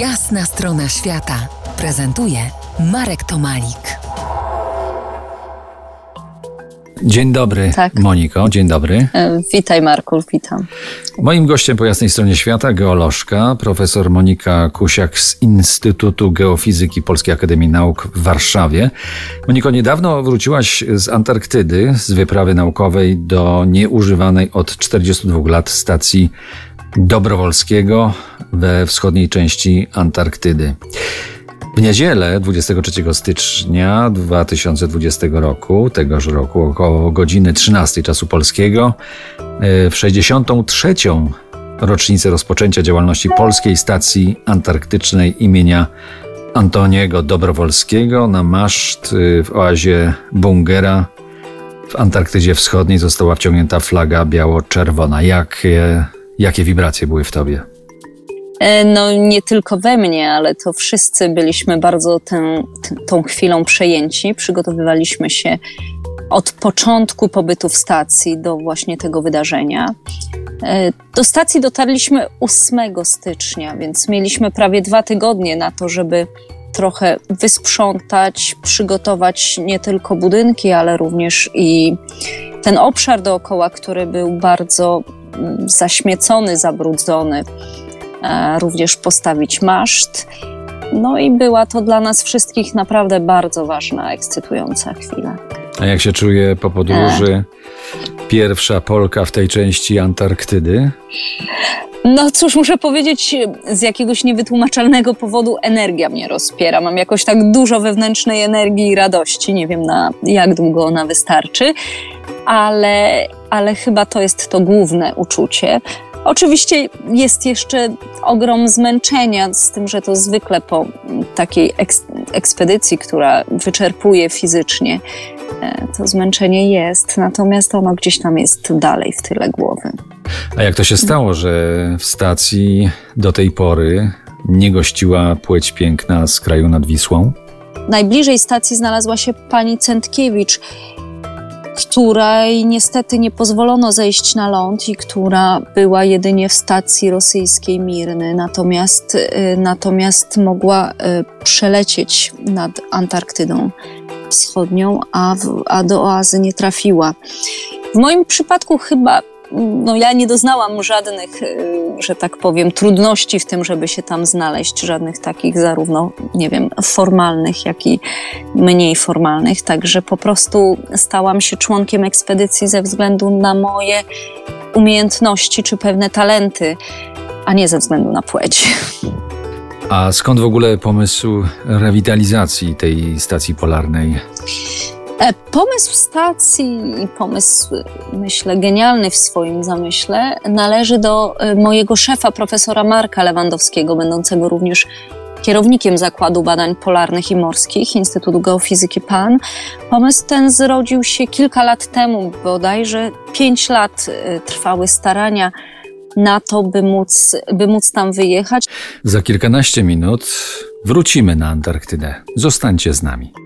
Jasna strona świata prezentuje Marek Tomalik. Dzień dobry, Tak. Moniko, dzień dobry. E, Witaj Marku, witam. Moim gościem po jasnej stronie świata geolożka, profesor Monika Kusiak z Instytutu Geofizyki Polskiej Akademii Nauk w Warszawie. Moniko, niedawno wróciłaś z Antarktydy, z wyprawy naukowej do nieużywanej od 42 lat stacji Dobrowolskiego we wschodniej części Antarktydy. W niedzielę 23 stycznia 2020 roku, tegoż roku, około godziny 13 czasu polskiego, e, w 63. rocznicę rozpoczęcia działalności Polskiej Stacji Antarktycznej imienia Antoniego Dobrowolskiego na maszt e, w oazie Bungera w Antarktydzie Wschodniej została wciągnięta flaga biało-czerwona. Jakie, jakie wibracje były w tobie? E, No nie tylko we mnie, ale to wszyscy byliśmy bardzo tą chwilą przejęci. Przygotowywaliśmy się od początku pobytu w stacji do właśnie tego wydarzenia. E, Do stacji dotarliśmy 8 stycznia, więc mieliśmy prawie dwa tygodnie na to, żeby trochę wysprzątać, przygotować nie tylko budynki, ale również i ten obszar dookoła, który był bardzo zaśmiecony, zabrudzony e, również postawić maszt. No i była to dla nas wszystkich naprawdę bardzo ważna, ekscytująca chwila. A jak się czuje po podróży pierwsza Polka w tej części Antarktydy? No cóż, muszę powiedzieć, z jakiegoś niewytłumaczalnego powodu energia mnie rozpiera. Mam jakoś tak dużo wewnętrznej energii i radości. Nie wiem na jak długo ona wystarczy, ale, ale chyba to jest to główne uczucie. Oczywiście jest jeszcze ogrom zmęczenia z tym, że to zwykle po takiej eks- ekspedycji, która wyczerpuje fizycznie, e, to zmęczenie jest, natomiast ono gdzieś tam jest dalej w tyle głowy. A jak to się stało, że w stacji do tej pory nie gościła płeć piękna z kraju nad Wisłą? Najbliżej stacji znalazła się pani Centkiewicz, której niestety nie pozwolono zejść na ląd i która była jedynie w stacji rosyjskiej Mirny, natomiast, y, natomiast mogła y, przelecieć nad Antarktydą Wschodnią, a, w, a do oazy nie trafiła. W moim przypadku chyba no ja nie doznałam żadnych, y, że tak powiem, trudności w tym, żeby się tam znaleźć, żadnych takich zarówno, nie wiem, formalnych, jak i mniej formalnych. Także po prostu stałam się członkiem ekspedycji ze względu na moje umiejętności czy pewne talenty, a nie ze względu na płeć. A skąd w ogóle pomysł rewitalizacji tej stacji polarnej? E, Pomysł stacji pomysł, myślę, genialny w swoim zamyśle, należy do e, mojego szefa, profesora Marka Lewandowskiego, będącego również kierownikiem Zakładu Badań Polarnych i Morskich Instytutu Geofizyki PAN. Pomysł ten zrodził się kilka lat temu, bodajże pięć lat e, trwały starania na to, by móc, by móc tam wyjechać. Za kilkanaście minut wrócimy na Antarktydę. Zostańcie z nami.